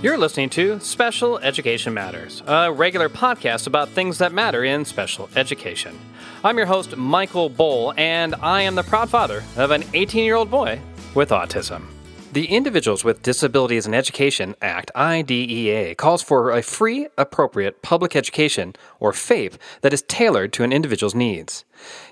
You're listening to Special Education Matters, a regular podcast about things that matter in special education. I'm your host, Michael Bohl, and I am the proud father of an 18 year old boy with autism. The Individuals with Disabilities in Education Act, IDEA, calls for a free, appropriate public education, or FAPE, that is tailored to an individual's needs.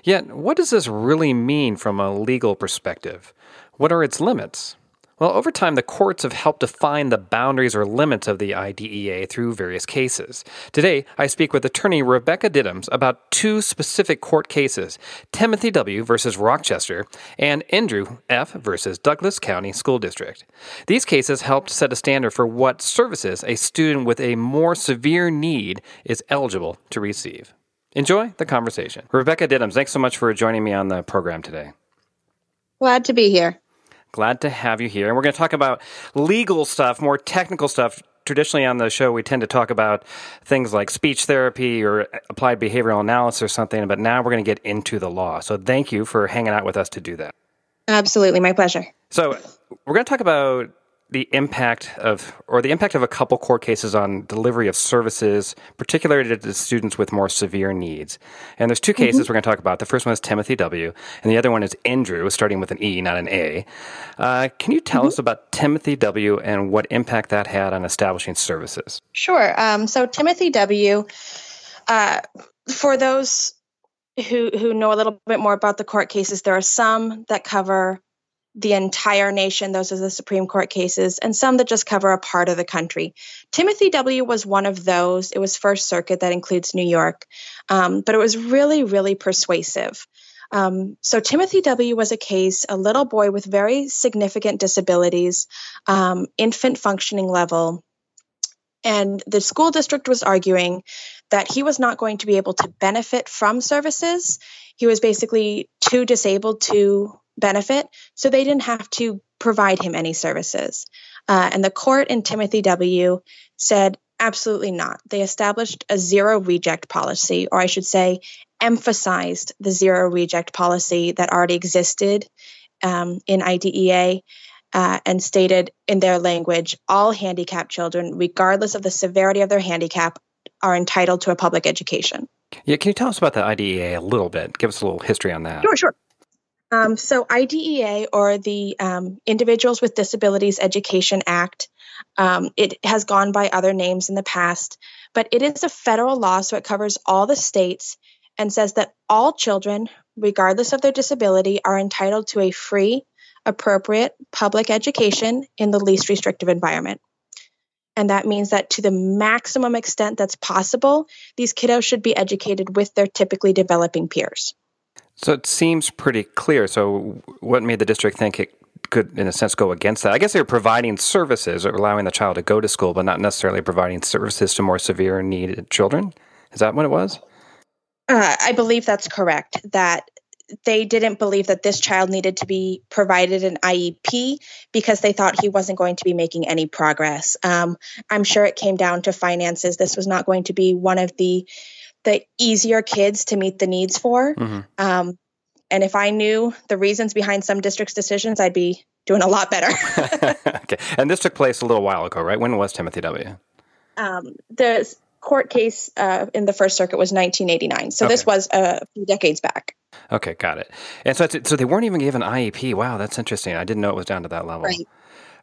Yet, what does this really mean from a legal perspective? What are its limits? Well, over time, the courts have helped define the boundaries or limits of the IDEA through various cases. Today, I speak with attorney Rebecca Diddams about two specific court cases Timothy W. versus Rochester and Endrew F. versus Douglas County School District. These cases helped set a standard for what services a student with a more severe need is eligible to receive. Enjoy the conversation. Rebecca Diddams, thanks so much for joining me on the program today. Glad to be here. Glad to have you here. And we're going to talk about legal stuff, more technical stuff. Traditionally on the show, we tend to talk about things like speech therapy or applied behavioral analysis or something, but now we're going to get into the law. So thank you for hanging out with us to do that. Absolutely, my pleasure. So we're going to talk about the impact of, or the impact of a couple court cases on delivery of services, particularly to students with more severe needs. And there's two mm-hmm. cases we're going to talk about. The first one is Timothy W., and the other one is Endrew, starting with an E, not an A. Uh, can you tell mm-hmm. us about Timothy W. and what impact that had on establishing services? Sure. Um, so Timothy W. Uh, for those who who know a little bit more about the court cases, there are some that cover the entire nation. Those are the Supreme Court cases, and some that just cover a part of the country. Timothy W. was one of those. It was First Circuit that includes New York, um, but it was really, really persuasive. Um, so, Timothy W. was a case, a little boy with very significant disabilities, um, infant functioning level. And the school district was arguing that he was not going to be able to benefit from services. He was basically too disabled to benefit, so they didn't have to provide him any services. Uh, and the court in Timothy W. said, absolutely not. They established a zero reject policy, or I should say, emphasized the zero reject policy that already existed um, in IDEA. Uh, and stated in their language all handicapped children, regardless of the severity of their handicap, are entitled to a public education. Yeah, can you tell us about the IDEA a little bit? Give us a little history on that. Sure, sure. Um, so, IDEA, or the um, Individuals with Disabilities Education Act, um, it has gone by other names in the past, but it is a federal law, so it covers all the states and says that all children, regardless of their disability, are entitled to a free, appropriate public education in the least restrictive environment. And that means that to the maximum extent that's possible, these kiddos should be educated with their typically developing peers. So it seems pretty clear. So, what made the district think it could, in a sense, go against that? I guess they were providing services or allowing the child to go to school, but not necessarily providing services to more severe needed children. Is that what it was? Uh, I believe that's correct. That they didn't believe that this child needed to be provided an IEP because they thought he wasn't going to be making any progress. Um, I'm sure it came down to finances. This was not going to be one of the the easier kids to meet the needs for. Mm-hmm. Um, and if I knew the reasons behind some districts' decisions, I'd be doing a lot better. okay. And this took place a little while ago, right? When was Timothy W? Um, the court case uh, in the First Circuit was 1989. So okay. this was a few decades back. Okay, got it. And so, so they weren't even given IEP. Wow, that's interesting. I didn't know it was down to that level. Right.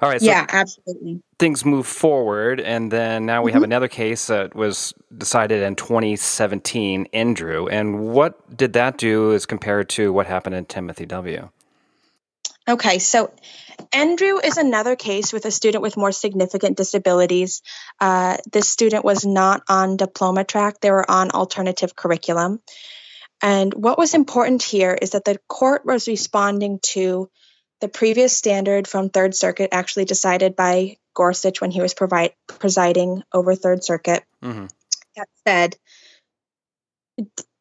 All right. So yeah, absolutely. Things move forward, and then now we mm-hmm. have another case that was decided in 2017, Endrew. And what did that do as compared to what happened in Timothy W? Okay, so Endrew is another case with a student with more significant disabilities. Uh, this student was not on diploma track, they were on alternative curriculum. And what was important here is that the court was responding to the previous standard from Third Circuit, actually decided by Gorsuch when he was provide, presiding over Third Circuit, mm-hmm. that said,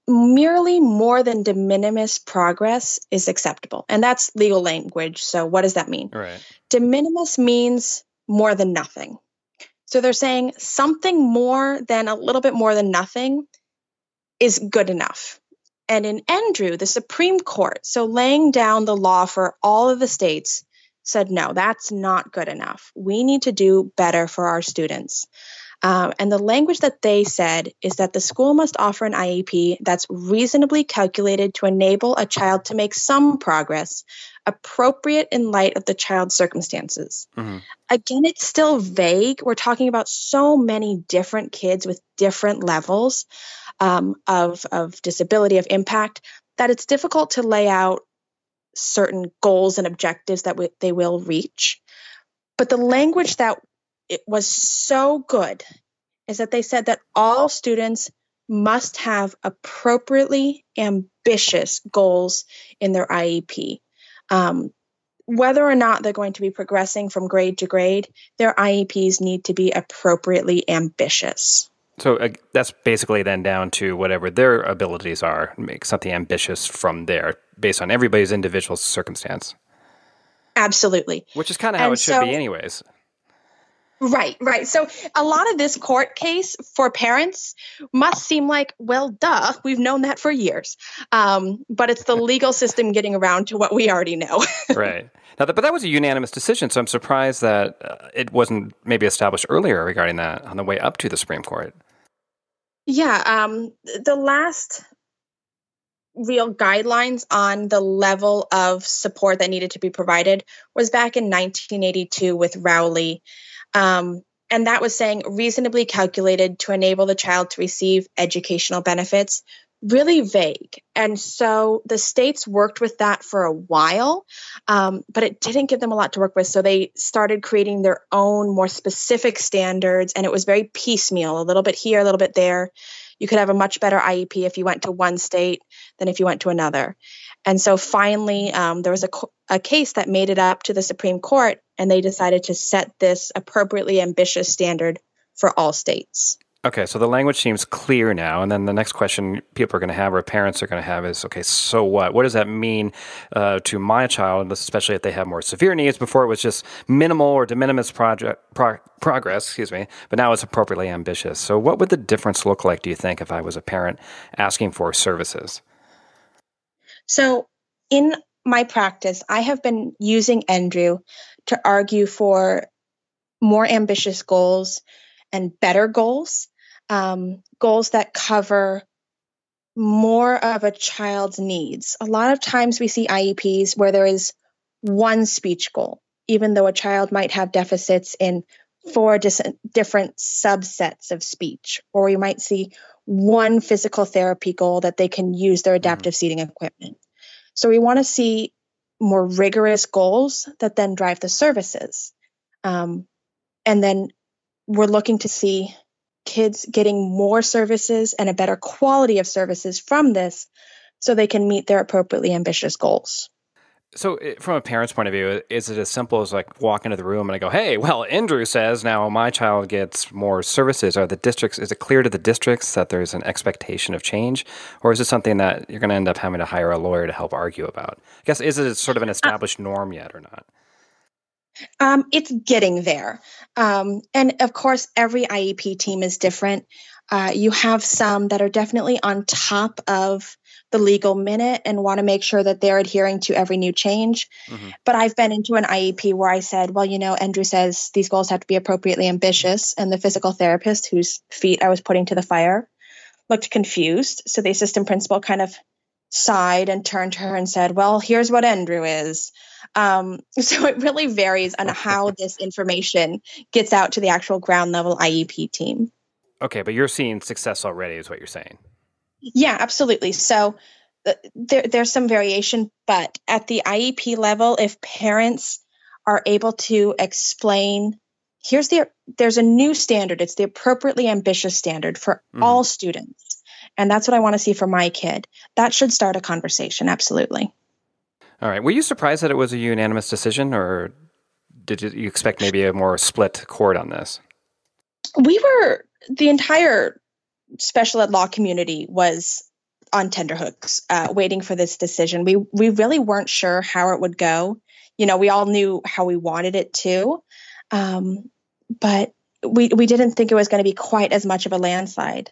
merely more than de minimis progress is acceptable. And that's legal language. So, what does that mean? Right. De minimis means more than nothing. So, they're saying something more than a little bit more than nothing is good enough and in Endrew, the Supreme Court, so laying down the law for all of the states, said, no, that's not good enough. We need to do better for our students. Um, and the language that they said is that the school must offer an IEP that's reasonably calculated to enable a child to make some progress, appropriate in light of the child's circumstances. Mm-hmm. Again, it's still vague. We're talking about so many different kids with different levels um, of, of disability, of impact, that it's difficult to lay out certain goals and objectives that w- they will reach. But the language that it was so good is that they said that all students must have appropriately ambitious goals in their IEP. Um, whether or not they're going to be progressing from grade to grade, their IEPs need to be appropriately ambitious. So uh, that's basically then down to whatever their abilities are, make something ambitious from there based on everybody's individual circumstance. Absolutely. Which is kind of how and it should so, be, anyways. Right, right. So a lot of this court case for parents must seem like, well, duh, we've known that for years. Um, but it's the legal system getting around to what we already know. right. Now, but that was a unanimous decision, so I'm surprised that uh, it wasn't maybe established earlier regarding that on the way up to the Supreme Court. Yeah, um, the last real guidelines on the level of support that needed to be provided was back in 1982 with Rowley. Um, and that was saying reasonably calculated to enable the child to receive educational benefits. Really vague. And so the states worked with that for a while um, but it didn't give them a lot to work with. So they started creating their own more specific standards and it was very piecemeal a little bit here a little bit there. You could have a much better iep if you went to one state than if you went to another. And so finally, um, there was a, a case that made it up to the Supreme Court, and they decided to set this appropriately ambitious standard for all states. Okay, so the language seems clear now. And then the next question people are going to have, or parents are going to have, is okay, so what? What does that mean uh, to my child, especially if they have more severe needs? Before it was just minimal or de minimis project, pro- progress, excuse me, but now it's appropriately ambitious. So, what would the difference look like, do you think, if I was a parent asking for services? So, in my practice, I have been using Endrew to argue for more ambitious goals and better goals, um, goals that cover more of a child's needs. A lot of times we see IEPs where there is one speech goal, even though a child might have deficits in four dis- different subsets of speech, or you might see one physical therapy goal that they can use their mm-hmm. adaptive seating equipment. So we want to see more rigorous goals that then drive the services. Um, and then we're looking to see kids getting more services and a better quality of services from this so they can meet their appropriately ambitious goals. So, from a parent's point of view, is it as simple as like walk into the room and I go, "Hey, well, Endrew says now my child gets more services." Are the districts? Is it clear to the districts that there's an expectation of change, or is it something that you're going to end up having to hire a lawyer to help argue about? I guess is it sort of an uh, established norm yet or not? Um, it's getting there, um, and of course, every IEP team is different. Uh, you have some that are definitely on top of the legal minute and want to make sure that they're adhering to every new change. Mm-hmm. But I've been into an IEP where I said, well, you know, Endrew says these goals have to be appropriately ambitious. And the physical therapist whose feet I was putting to the fire looked confused. So the assistant principal kind of sighed and turned to her and said, well, here's what Endrew is. Um, so it really varies on how this information gets out to the actual ground level IEP team. Okay, but you're seeing success already, is what you're saying. Yeah, absolutely. So uh, there, there's some variation, but at the IEP level, if parents are able to explain, here's the there's a new standard. It's the appropriately ambitious standard for mm. all students, and that's what I want to see for my kid. That should start a conversation. Absolutely. All right. Were you surprised that it was a unanimous decision, or did you expect maybe a more split court on this? We were the entire special ed law community was on tenterhooks, uh, waiting for this decision. We we really weren't sure how it would go. You know, we all knew how we wanted it to, um, but we we didn't think it was going to be quite as much of a landslide.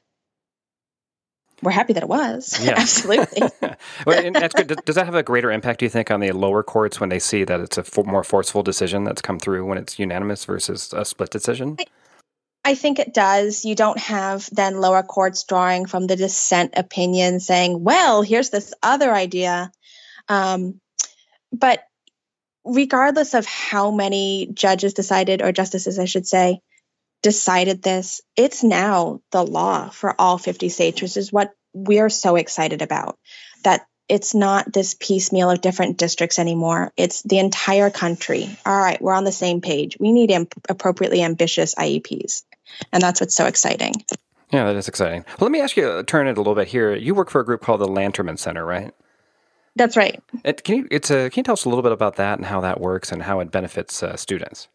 we're happy that it was. Yeah. Absolutely. well, that's good. Does that have a greater impact, do you think, on the lower courts when they see that it's a more forceful decision that's come through when it's unanimous versus a split decision? I, I think it does. You don't have then lower courts drawing from the dissent opinion saying, well, here's this other idea. Um, but regardless of how many judges decided, or justices, I should say, decided this, it's now the law for all 50 states, which is what we're so excited about. That it's not this piecemeal of different districts anymore. It's the entire country. All right, we're on the same page. We need amp- appropriately ambitious IEPs. And that's what's so exciting. Yeah, that is exciting. Well, let me ask you, uh, turn it a little bit here. You work for a group called the Lanterman Center, right? That's right. It, can you it's a, can you tell us a little bit about that and how that works and how it benefits uh, students?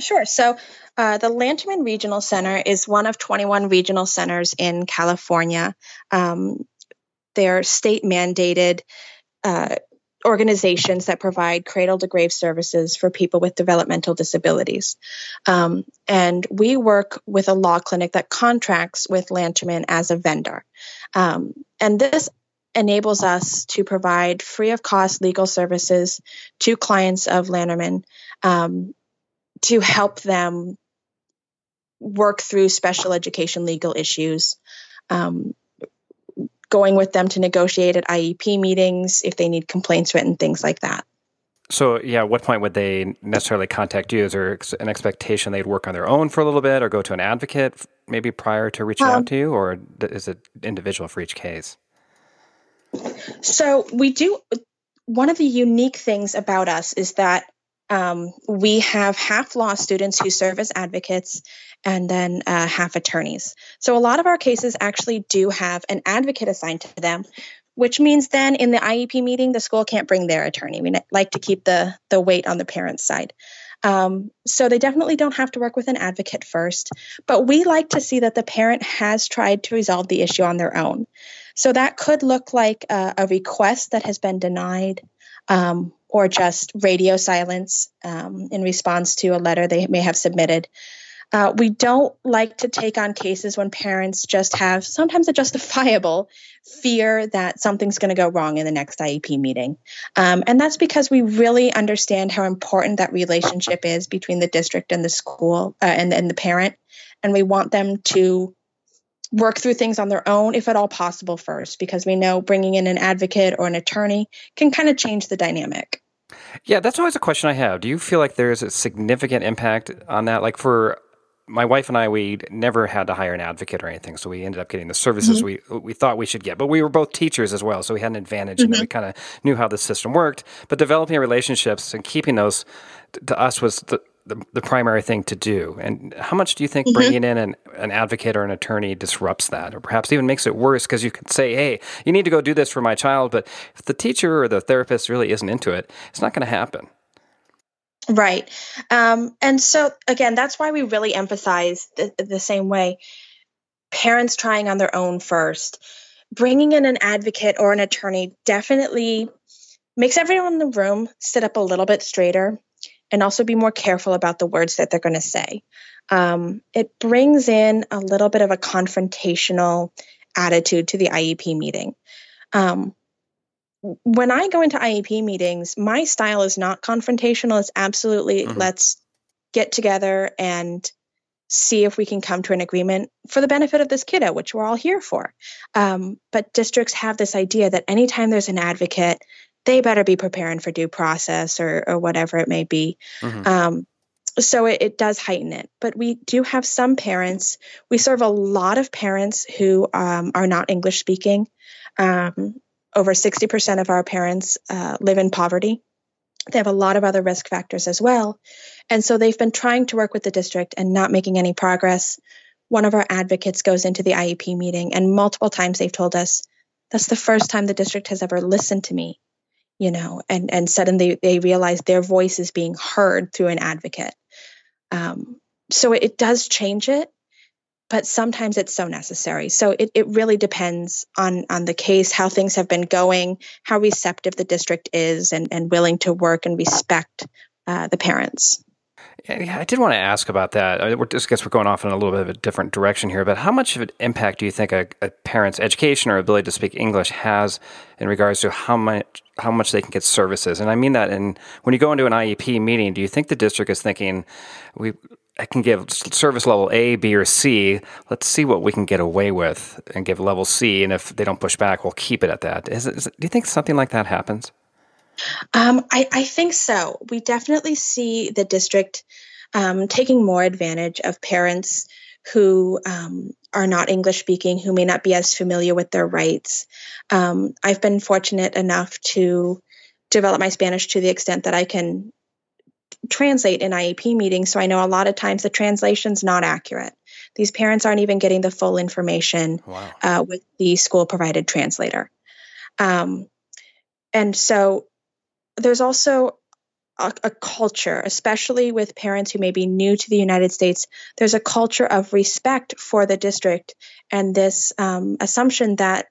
Sure. So, uh, the Lanterman Regional Center is one of 21 regional centers in California. Um, they're state mandated uh, organizations that provide cradle to grave services for people with developmental disabilities. Um, and we work with a law clinic that contracts with Lanterman as a vendor. Um, and this enables us to provide free of cost legal services to clients of Lanterman um, to help them work through special education legal issues. Um, going with them to negotiate at IEP meetings if they need complaints written, things like that. So, yeah, at what point would they necessarily contact you? Is there an expectation they'd work on their own for a little bit or go to an advocate maybe prior to reaching um, out to you, or is it individual for each case? So, we do. One of the unique things about us is that um, we have half law students who serve as advocates and then uh, half attorneys. So a lot of our cases actually do have an advocate assigned to them, which means then in the IEP meeting, the school can't bring their attorney. We like to keep the the weight on the parents' side. Um, so they definitely don't have to work with an advocate first, but we like to see that the parent has tried to resolve the issue on their own. So that could look like a, a request that has been denied, um, or just radio silence um, in response to a letter they may have submitted. Uh, we don't like to take on cases when parents just have sometimes a justifiable fear that something's going to go wrong in the next IEP meeting. Um, and that's because we really understand how important that relationship is between the district and the school uh, and, and the parent. And we want them to work through things on their own, if at all possible, first, because we know bringing in an advocate or an attorney can kind of change the dynamic. Yeah, that's always a question I have. Do you feel like there's a significant impact on that? Like for my wife and I, we never had to hire an advocate or anything, so we ended up getting the services mm-hmm. we we thought we should get. But we were both teachers as well, so we had an advantage, mm-hmm. and we kind of knew how the system worked. But developing relationships and keeping those to us was the, the, the primary thing to do. And how much do you think mm-hmm. bringing in an, an advocate or an attorney disrupts that, or perhaps even makes it worse? Because you could say, "Hey, you need to go do this for my child," but if the teacher or the therapist really isn't into it, it's not going to happen. Right. Um, and so, again, that's why we really emphasize the, the same way parents trying on their own first. Bringing in an advocate or an attorney definitely makes everyone in the room sit up a little bit straighter and also be more careful about the words that they're going to say. Um, it brings in a little bit of a confrontational attitude to the IEP meeting. Um, when I go into IEP meetings, my style is not confrontational. It's absolutely mm-hmm. let's get together and see if we can come to an agreement for the benefit of this kiddo, which we're all here for. Um, but districts have this idea that anytime there's an advocate, they better be preparing for due process or, or whatever it may be. Mm-hmm. Um, so it, it, does heighten it. But we do have some parents. We serve a lot of parents who um, are not English speaking. Um, over 60% of our parents uh, live in poverty. They have a lot of other risk factors as well. And so they've been trying to work with the district and not making any progress. One of our advocates goes into the IEP meeting, and multiple times they've told us, that's the first time the district has ever listened to me, you know, and, and suddenly they realize their voice is being heard through an advocate. Um, so it, it does change it but sometimes it's so necessary. So it, it really depends on on the case, how things have been going, how receptive the district is, and and willing to work and respect uh, the parents. I did want to ask about that. I guess we're going off in a little bit of a different direction here, but how much of an impact do you think a, a parent's education or ability to speak English has in regards to how much how much they can get services? And I mean that in when you go into an IEP meeting, do you think the district is thinking we I can give service level A, B, or C. Let's see what we can get away with and give level C. And if they don't push back, we'll keep it at that. Is it, is it, do you think something like that happens? Um, I, I, think so. We definitely see the district um, taking more advantage of parents who um, are not English speaking, who may not be as familiar with their rights. Um, I've been fortunate enough to develop my Spanish to the extent that I can translate in IEP meetings. So I know a lot of times the translation's not accurate. These parents aren't even getting the full information wow. uh, with the school provided translator. Um, and so there's also a, a, culture, especially with parents who may be new to the United States, there's a culture of respect for the district and this um, assumption that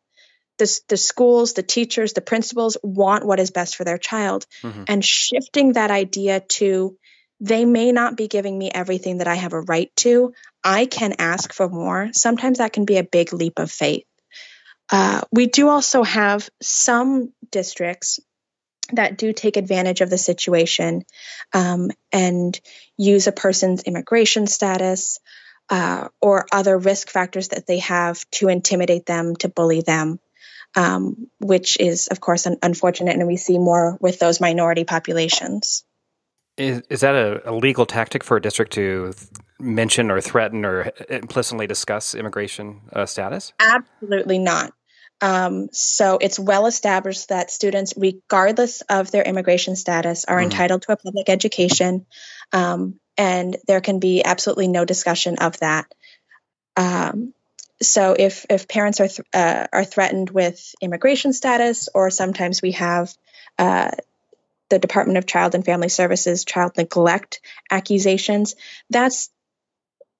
the, the schools, the teachers, the principals want what is best for their child. Mm-hmm. And shifting that idea to they may not be giving me everything that I have a right to. I can ask for more. Sometimes that can be a big leap of faith. Uh, we do also have some districts that do take advantage of the situation um, and use a person's immigration status uh, or other risk factors that they have to intimidate them, to bully them, um, which is, of course, un- unfortunate. And we see more with those minority populations. Is, is that a, a legal tactic for a district to th- mention or threaten or implicitly discuss immigration uh, status? Absolutely not. Um, so it's well established that students, regardless of their immigration status, are mm entitled to a public education, um, and there can be absolutely no discussion of that. Um, so if if parents are th- uh, are threatened with immigration status, or sometimes we have uh, the Department of Child and Family Services child neglect accusations, that's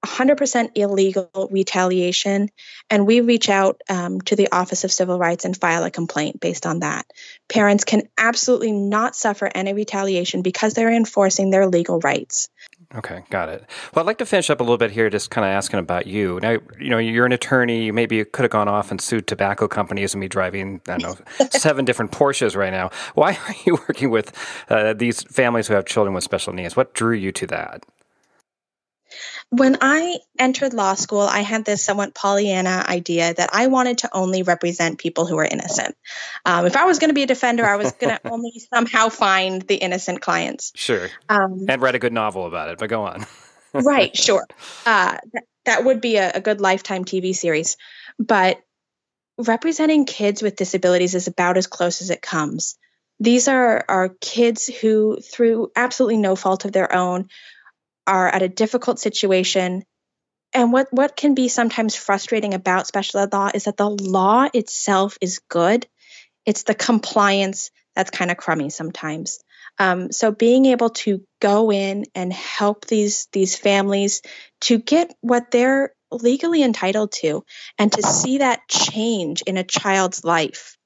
100% illegal retaliation, and we reach out um, to the Office of Civil Rights and file a complaint based on that. Parents can absolutely not suffer any retaliation because they're enforcing their legal rights. Okay, got it. Well, I'd like to finish up a little bit here, just kind of asking about you. Now, you know, you're an attorney. You maybe you could have gone off and sued tobacco companies and be driving, I don't know, seven different Porsches right now. Why are you working with uh, these families who have children with special needs? What drew you to that? When I entered law school, I had this somewhat Pollyanna idea that I wanted to only represent people who were innocent. Um, if I was going to be a defender, I was going to only somehow find the innocent clients. Sure. Um, and write a good novel about it, but go on. right, sure. Uh, that, that would be a, a good lifetime TV series. But representing kids with disabilities is about as close as it comes. These are, are kids who, through absolutely no fault of their own, are at a difficult situation. And what, what can be sometimes frustrating about special ed law is that the law itself is good. It's the compliance that's kind of crummy sometimes. Um, so being able to go in and help these these families to get what they're legally entitled to, and to see that change in a child's life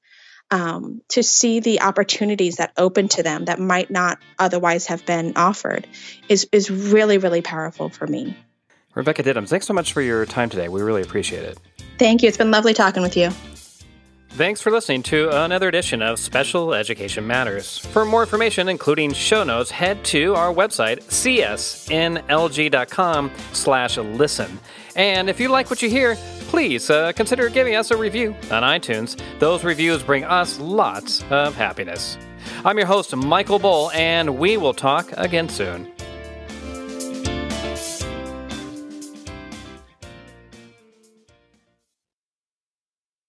um, to see the opportunities that open to them that might not otherwise have been offered is, is really, really powerful for me. Rebecca Diddams, thanks so much for your time today. We really appreciate it. Thank you. It's been lovely talking with you. Thanks for listening to another edition of Special Education Matters. For more information, including show notes, head to our website, csnlg.com slash listen. And if you like what you hear, please uh, consider giving us a review on iTunes. Those reviews bring us lots of happiness. I'm your host, Michael Bull, and we will talk again soon.